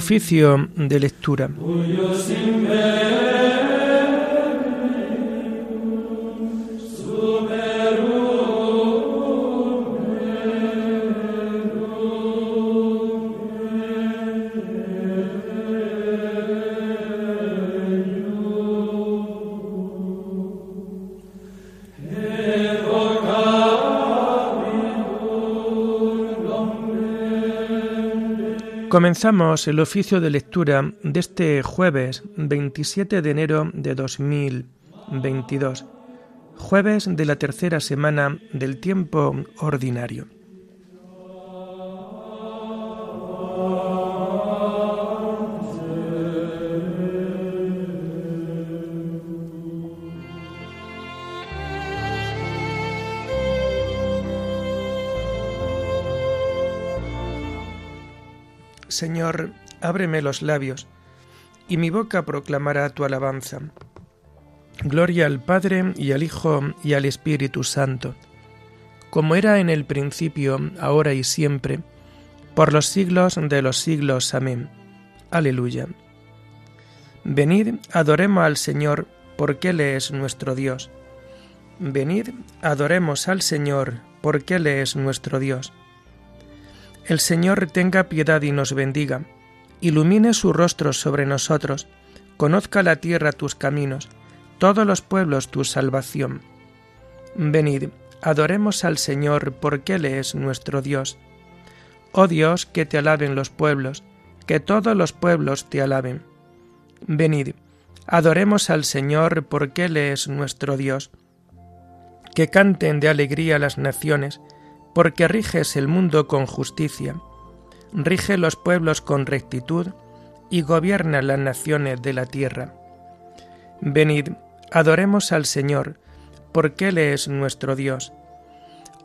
Oficio de lectura. Comenzamos el oficio de lectura de este jueves 27 de enero de 2022, jueves de la tercera semana del tiempo ordinario. Señor, ábreme los labios, y mi boca proclamará tu alabanza. Gloria al Padre y al Hijo y al Espíritu Santo, como era en el principio, ahora y siempre, por los siglos de los siglos. Amén. Aleluya. Venid, adoremos al Señor, porque Él es nuestro Dios. Venid, adoremos al Señor, porque Él es nuestro Dios. El Señor tenga piedad y nos bendiga, ilumine su rostro sobre nosotros, conozca la tierra tus caminos, todos los pueblos tu salvación. Venid, adoremos al Señor porque Él es nuestro Dios. Oh Dios, que te alaben los pueblos, que todos los pueblos te alaben. Venid, adoremos al Señor porque Él es nuestro Dios. Que canten de alegría las naciones, porque riges el mundo con justicia, rige los pueblos con rectitud y gobierna las naciones de la tierra. Venid, adoremos al Señor, porque Él es nuestro Dios.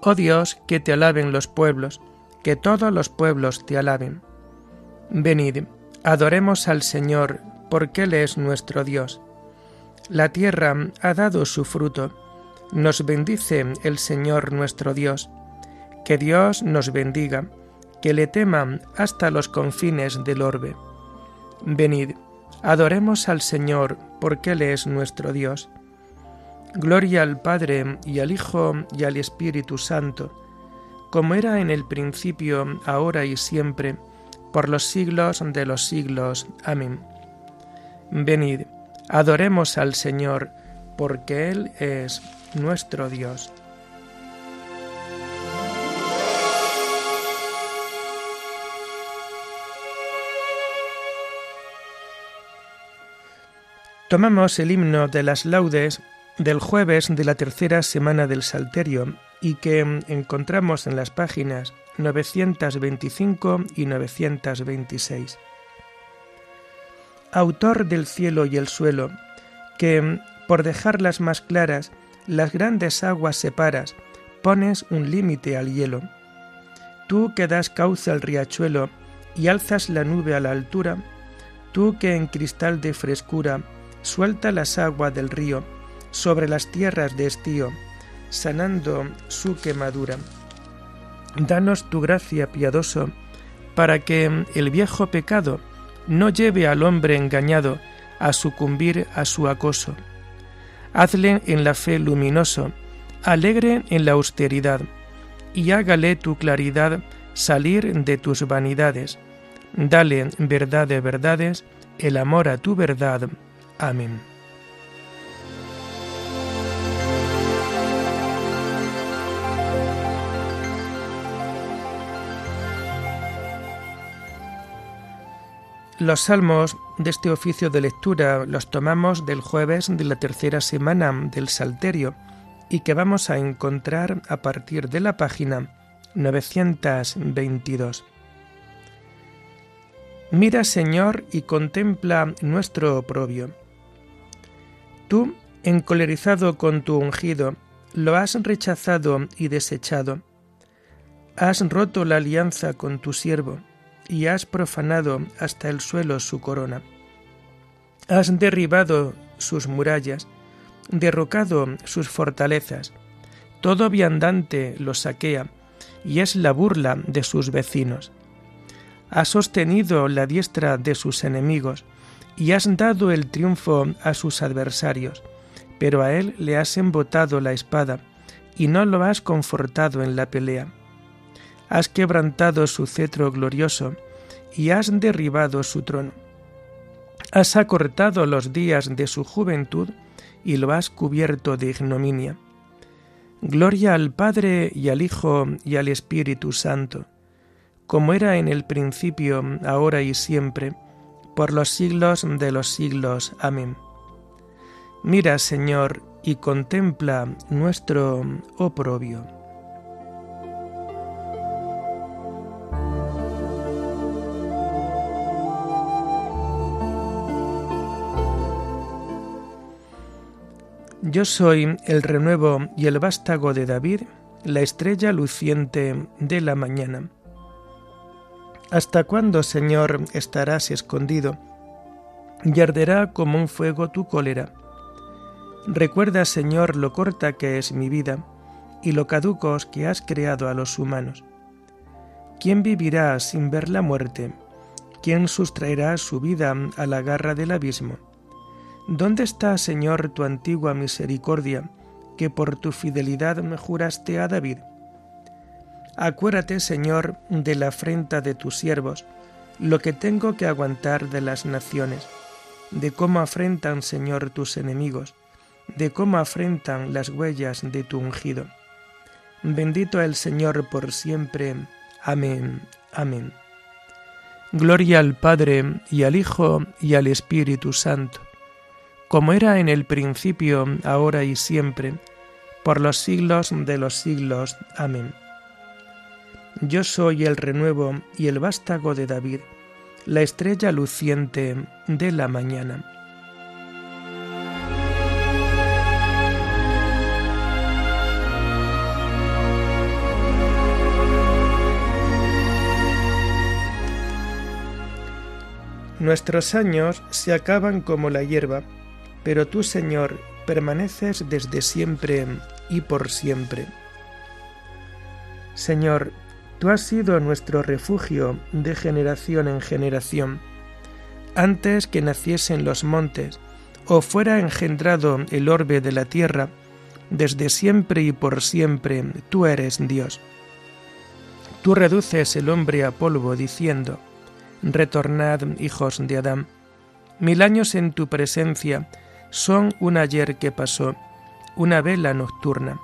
Oh Dios, que te alaben los pueblos, que todos los pueblos te alaben. Venid, adoremos al Señor, porque Él es nuestro Dios. La tierra ha dado su fruto, nos bendice el Señor nuestro Dios que Dios nos bendiga, que le teman hasta los confines del orbe. Venid, adoremos al Señor, porque Él es nuestro Dios. Gloria al Padre y al Hijo y al Espíritu Santo, como era en el principio, ahora y siempre, por los siglos de los siglos. Amén. Venid, adoremos al Señor, porque Él es nuestro Dios. Tomamos el himno de las laudes del jueves de la tercera semana del Salterio y que encontramos en las páginas 925 y 926. Autor del cielo y el suelo, que, por dejarlas más claras, las grandes aguas separas, pones un límite al hielo. Tú que das cauce al riachuelo y alzas la nube a la altura, tú que en cristal de frescura suelta las aguas del río sobre las tierras de estío, sanando su quemadura. Danos tu gracia, piadoso, para que el viejo pecado no lleve al hombre engañado a sucumbir a su acoso. Hazle en la fe luminoso, alegre en la austeridad, y hágale tu claridad salir de tus vanidades. Dale verdad de verdades, el amor a tu verdad. Amén. Los salmos de este oficio de lectura los tomamos del jueves de la tercera semana del Salterio y que vamos a encontrar a partir de la página 922. Mira, Señor, y contempla nuestro oprobio Tú, encolerizado con tu ungido, lo has rechazado y desechado. Has roto la alianza con tu siervo y has profanado hasta el suelo su corona. Has derribado sus murallas, derrocado sus fortalezas. Todo viandante lo saquea y es la burla de sus vecinos. Has sostenido la diestra de sus enemigos y has dado el triunfo a sus adversarios, pero a él le has embotado la espada y no lo has confortado en la pelea. Has quebrantado su cetro glorioso y has derribado su trono. Has acortado los días de su juventud y lo has cubierto de ignominia. Gloria al Padre y al Hijo y al Espíritu Santo, como era en el principio, ahora y siempre, por los siglos de los siglos. Amén. Mira, Señor, y contempla nuestro oprobio. Yo soy el renuevo y el vástago de David, la estrella luciente de la mañana. ¿Hasta cuándo, Señor, estarás escondido? Y arderá como un fuego tu cólera. Recuerda, Señor, lo corta que es mi vida y lo caducos que has creado a los humanos. ¿Quién vivirá sin ver la muerte? ¿Quién sustraerá su vida a la garra del abismo? ¿Dónde está, Señor, tu antigua misericordia, que por tu fidelidad me juraste a David? Acuérdate, Señor, de la afrenta de tus siervos, lo que tengo que aguantar de las naciones, de cómo afrentan, Señor, tus enemigos, de cómo afrentan las huellas de tu ungido. Bendito el Señor por siempre. Amén. Amén. Gloria al Padre y al Hijo y al Espíritu Santo como era en el principio, ahora y siempre, por los siglos de los siglos. Amén. Yo soy el renuevo y el vástago de David, la estrella luciente de la mañana. Nuestros años se acaban como la hierba, pero tú, Señor, permaneces desde siempre y por siempre. Señor, tú has sido nuestro refugio de generación en generación. Antes que naciesen los montes, o fuera engendrado el orbe de la tierra, desde siempre y por siempre tú eres Dios. Tú reduces el hombre a polvo, diciendo, Retornad, hijos de Adán. Mil años en tu presencia son un ayer que pasó, una vela nocturna.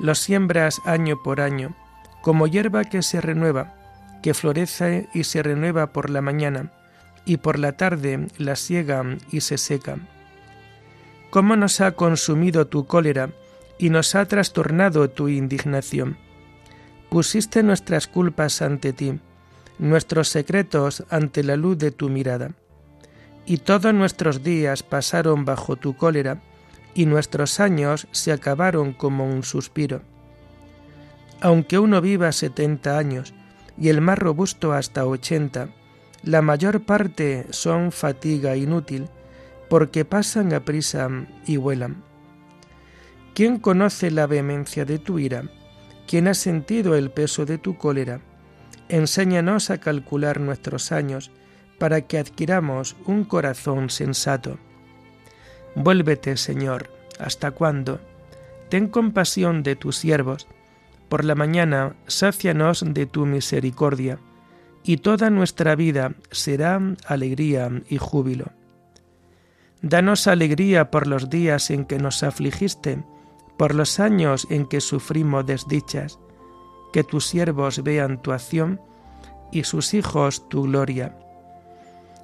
Los siembras año por año, como hierba que se renueva, que florece y se renueva por la mañana, y por la tarde la siega y se seca. ¿Cómo nos ha consumido tu cólera y nos ha trastornado tu indignación? Pusiste nuestras culpas ante ti, nuestros secretos ante la luz de tu mirada y todos nuestros días pasaron bajo tu cólera, y nuestros años se acabaron como un suspiro. Aunque uno viva setenta años, y el más robusto hasta ochenta, la mayor parte son fatiga inútil, porque pasan a prisa y vuelan. ¿Quién conoce la vehemencia de tu ira? ¿Quién ha sentido el peso de tu cólera? Enséñanos a calcular nuestros años, para que adquiramos un corazón sensato. Vuélvete, Señor, ¿hasta cuándo? Ten compasión de tus siervos. Por la mañana, sácianos de tu misericordia, y toda nuestra vida será alegría y júbilo. Danos alegría por los días en que nos afligiste, por los años en que sufrimos desdichas, que tus siervos vean tu acción y sus hijos tu gloria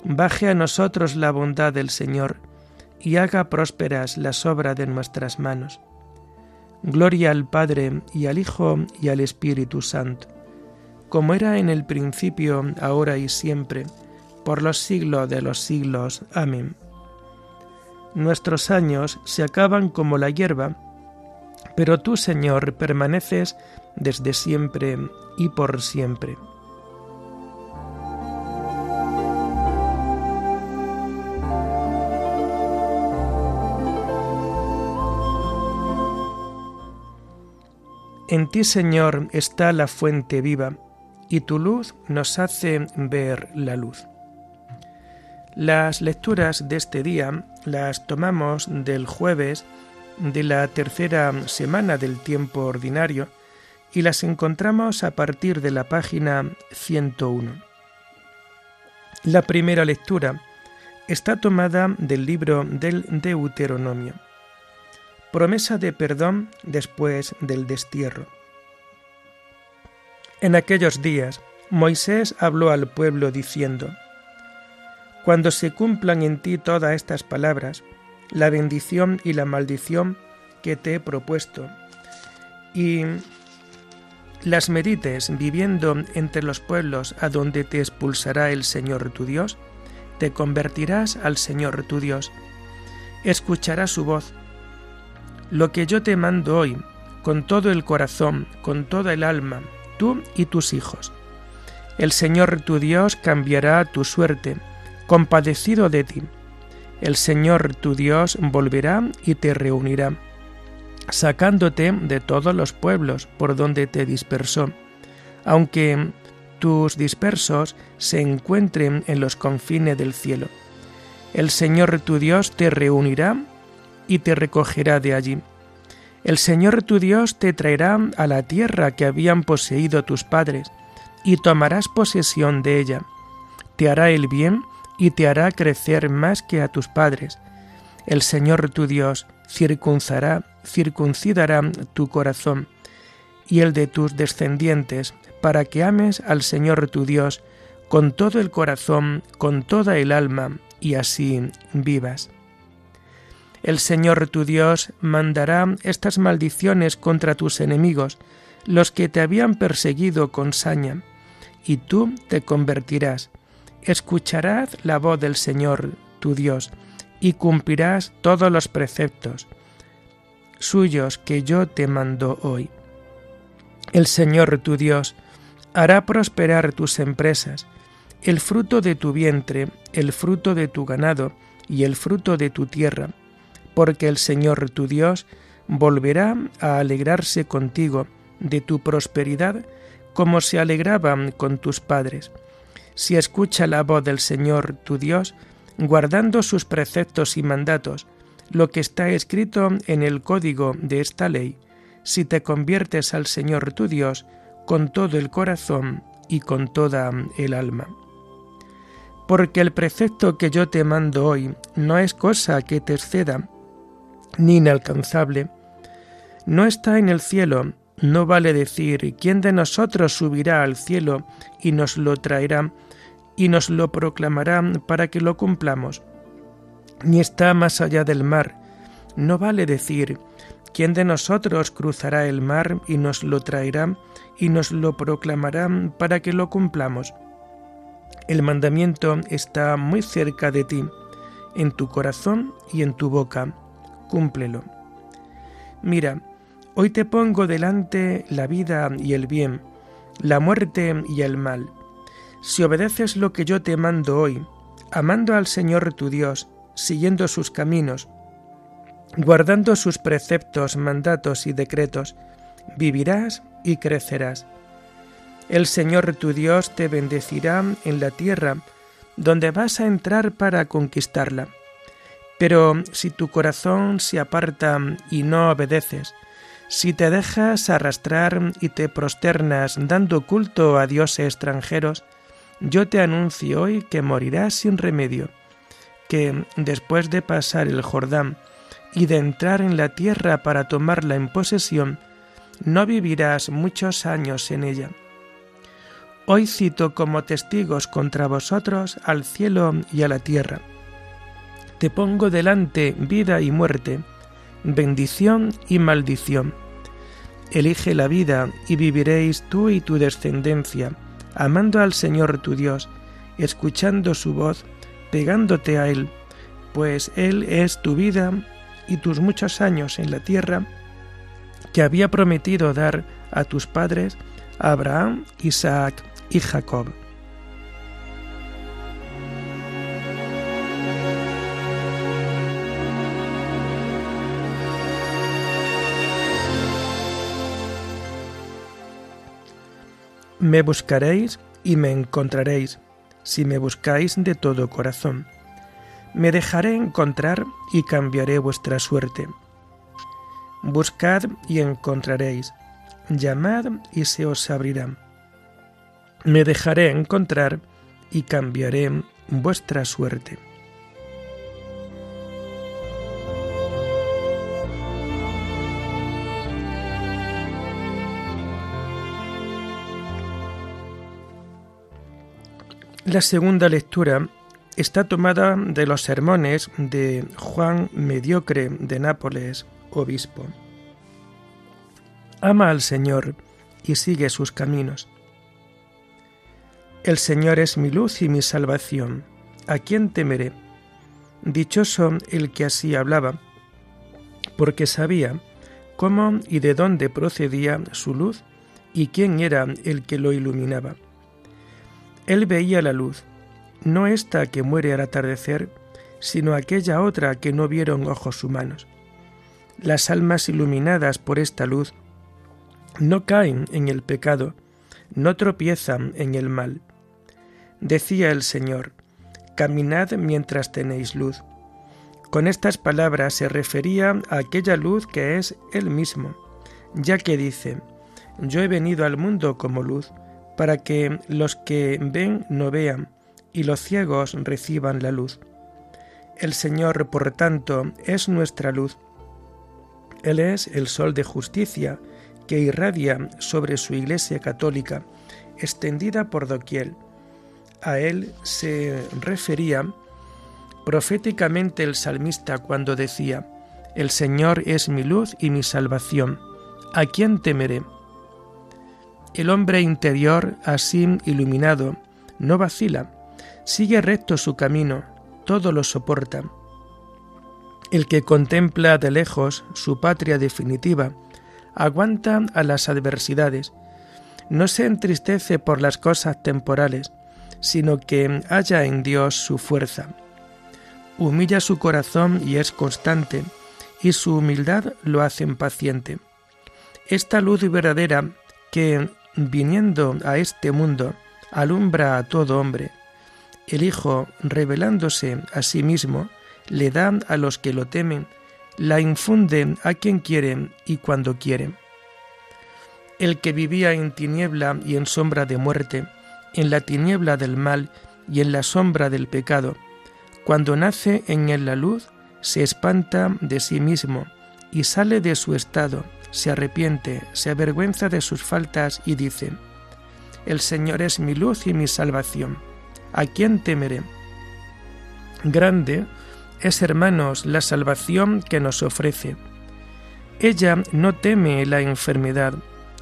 baje a nosotros la bondad del Señor y haga prósperas las obras de nuestras manos. Gloria al Padre y al Hijo y al Espíritu Santo, como era en el principio, ahora y siempre, por los siglos de los siglos. Amén. Nuestros años se acaban como la hierba, pero tú, Señor, permaneces desde siempre y por siempre. En ti, Señor, está la fuente viva, y tu luz nos hace ver la luz. Las lecturas de este día las tomamos del jueves de la tercera semana del tiempo ordinario y las encontramos a partir de la página 101. La primera lectura está tomada del libro del Deuteronomio. Promesa de perdón después del destierro. En aquellos días, Moisés habló al pueblo diciendo, Cuando se cumplan en ti todas estas palabras, la bendición y la maldición que te he propuesto, y las medites viviendo entre los pueblos a donde te expulsará el Señor tu Dios, te convertirás al Señor tu Dios. Escucharás su voz. Lo que yo te mando hoy, con todo el corazón, con toda el alma, tú y tus hijos. El Señor tu Dios cambiará tu suerte, compadecido de ti. El Señor tu Dios volverá y te reunirá, sacándote de todos los pueblos por donde te dispersó, aunque tus dispersos se encuentren en los confines del cielo. El Señor tu Dios te reunirá y te recogerá de allí. El Señor tu Dios te traerá a la tierra que habían poseído tus padres, y tomarás posesión de ella. Te hará el bien y te hará crecer más que a tus padres. El Señor tu Dios circuncidará, circuncidará tu corazón y el de tus descendientes para que ames al Señor tu Dios con todo el corazón, con toda el alma, y así vivas. El Señor tu Dios mandará estas maldiciones contra tus enemigos, los que te habían perseguido con saña, y tú te convertirás. Escucharás la voz del Señor tu Dios, y cumplirás todos los preceptos suyos que yo te mando hoy. El Señor tu Dios hará prosperar tus empresas, el fruto de tu vientre, el fruto de tu ganado y el fruto de tu tierra, porque el Señor tu Dios volverá a alegrarse contigo de tu prosperidad como se alegraba con tus padres. Si escucha la voz del Señor tu Dios, guardando sus preceptos y mandatos, lo que está escrito en el código de esta ley, si te conviertes al Señor tu Dios, con todo el corazón y con toda el alma. Porque el precepto que yo te mando hoy no es cosa que te exceda, ni inalcanzable. No está en el cielo, no vale decir quién de nosotros subirá al cielo y nos lo traerá y nos lo proclamará para que lo cumplamos. Ni está más allá del mar, no vale decir quién de nosotros cruzará el mar y nos lo traerá y nos lo proclamarán para que lo cumplamos. El mandamiento está muy cerca de ti, en tu corazón y en tu boca. Cúmplelo. Mira, hoy te pongo delante la vida y el bien, la muerte y el mal. Si obedeces lo que yo te mando hoy, amando al Señor tu Dios, siguiendo sus caminos, guardando sus preceptos, mandatos y decretos, vivirás y crecerás. El Señor tu Dios te bendecirá en la tierra donde vas a entrar para conquistarla. Pero si tu corazón se aparta y no obedeces, si te dejas arrastrar y te prosternas dando culto a dioses extranjeros, yo te anuncio hoy que morirás sin remedio, que después de pasar el Jordán y de entrar en la tierra para tomarla en posesión, no vivirás muchos años en ella. Hoy cito como testigos contra vosotros al cielo y a la tierra. Te pongo delante vida y muerte, bendición y maldición. Elige la vida y viviréis tú y tu descendencia, amando al Señor tu Dios, escuchando su voz, pegándote a Él, pues Él es tu vida y tus muchos años en la tierra, que había prometido dar a tus padres, Abraham, Isaac y Jacob. Me buscaréis y me encontraréis, si me buscáis de todo corazón. Me dejaré encontrar y cambiaré vuestra suerte. Buscad y encontraréis, llamad y se os abrirá. Me dejaré encontrar y cambiaré vuestra suerte. La segunda lectura está tomada de los sermones de Juan Mediocre de Nápoles, obispo. Ama al Señor y sigue sus caminos. El Señor es mi luz y mi salvación. ¿A quién temeré? Dichoso el que así hablaba, porque sabía cómo y de dónde procedía su luz y quién era el que lo iluminaba. Él veía la luz, no esta que muere al atardecer, sino aquella otra que no vieron ojos humanos. Las almas iluminadas por esta luz no caen en el pecado, no tropiezan en el mal. Decía el Señor, caminad mientras tenéis luz. Con estas palabras se refería a aquella luz que es Él mismo, ya que dice, yo he venido al mundo como luz, para que los que ven no vean y los ciegos reciban la luz. El Señor, por tanto, es nuestra luz. Él es el sol de justicia que irradia sobre su Iglesia católica, extendida por doquier. A él se refería proféticamente el salmista cuando decía, El Señor es mi luz y mi salvación. ¿A quién temeré? El hombre interior, así iluminado, no vacila, sigue recto su camino, todo lo soporta. El que contempla de lejos su patria definitiva, aguanta a las adversidades, no se entristece por las cosas temporales, sino que halla en Dios su fuerza. Humilla su corazón y es constante, y su humildad lo hace paciente. Esta luz verdadera que viniendo a este mundo, alumbra a todo hombre. El Hijo, revelándose a sí mismo, le da a los que lo temen, la infunde a quien quiere y cuando quiere. El que vivía en tiniebla y en sombra de muerte, en la tiniebla del mal y en la sombra del pecado, cuando nace en él la luz, se espanta de sí mismo y sale de su estado se arrepiente, se avergüenza de sus faltas y dice, El Señor es mi luz y mi salvación. ¿A quién temeré? Grande es, hermanos, la salvación que nos ofrece. Ella no teme la enfermedad,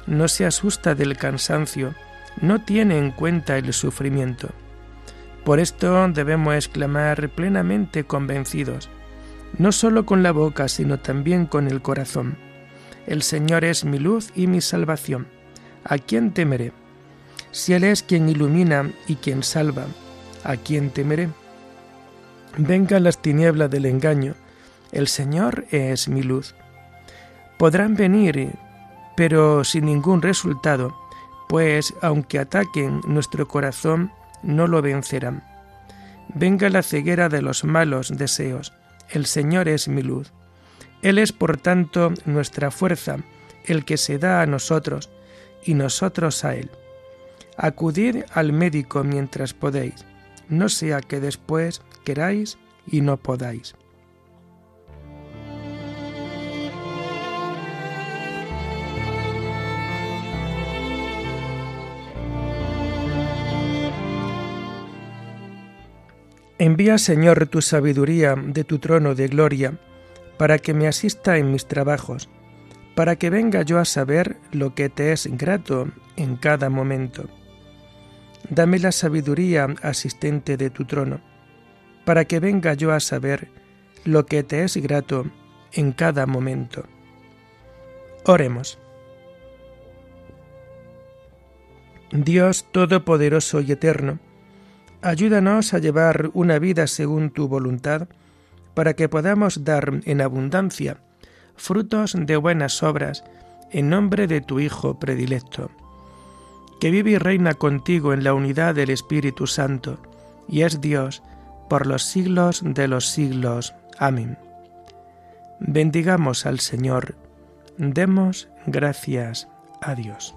no se asusta del cansancio, no tiene en cuenta el sufrimiento. Por esto debemos exclamar plenamente convencidos, no solo con la boca, sino también con el corazón el Señor es mi luz y mi salvación. ¿A quién temeré? Si Él es quien ilumina y quien salva, ¿a quién temeré? Vengan las tinieblas del engaño, el Señor es mi luz. Podrán venir, pero sin ningún resultado, pues aunque ataquen nuestro corazón, no lo vencerán. Venga la ceguera de los malos deseos, el Señor es mi luz. Él es, por tanto, nuestra fuerza, el que se da a nosotros y nosotros a Él. Acudid al médico mientras podéis, no sea que después queráis y no podáis. Envía, Señor, tu sabiduría de tu trono de gloria, para que me asista en mis trabajos, para que venga yo a saber lo que te es grato en cada momento. Dame la sabiduría asistente de tu trono, para que venga yo a saber lo que te es grato en cada momento. Oremos. Dios Todopoderoso y Eterno, ayúdanos a llevar una vida según tu voluntad, para que podamos dar en abundancia frutos de buenas obras en nombre de tu Hijo predilecto. que vive y reina contigo en la unidad del Espíritu Santo, y es Dios por los siglos de los siglos. Amén. Bendigamos al Señor, demos gracias a Dios.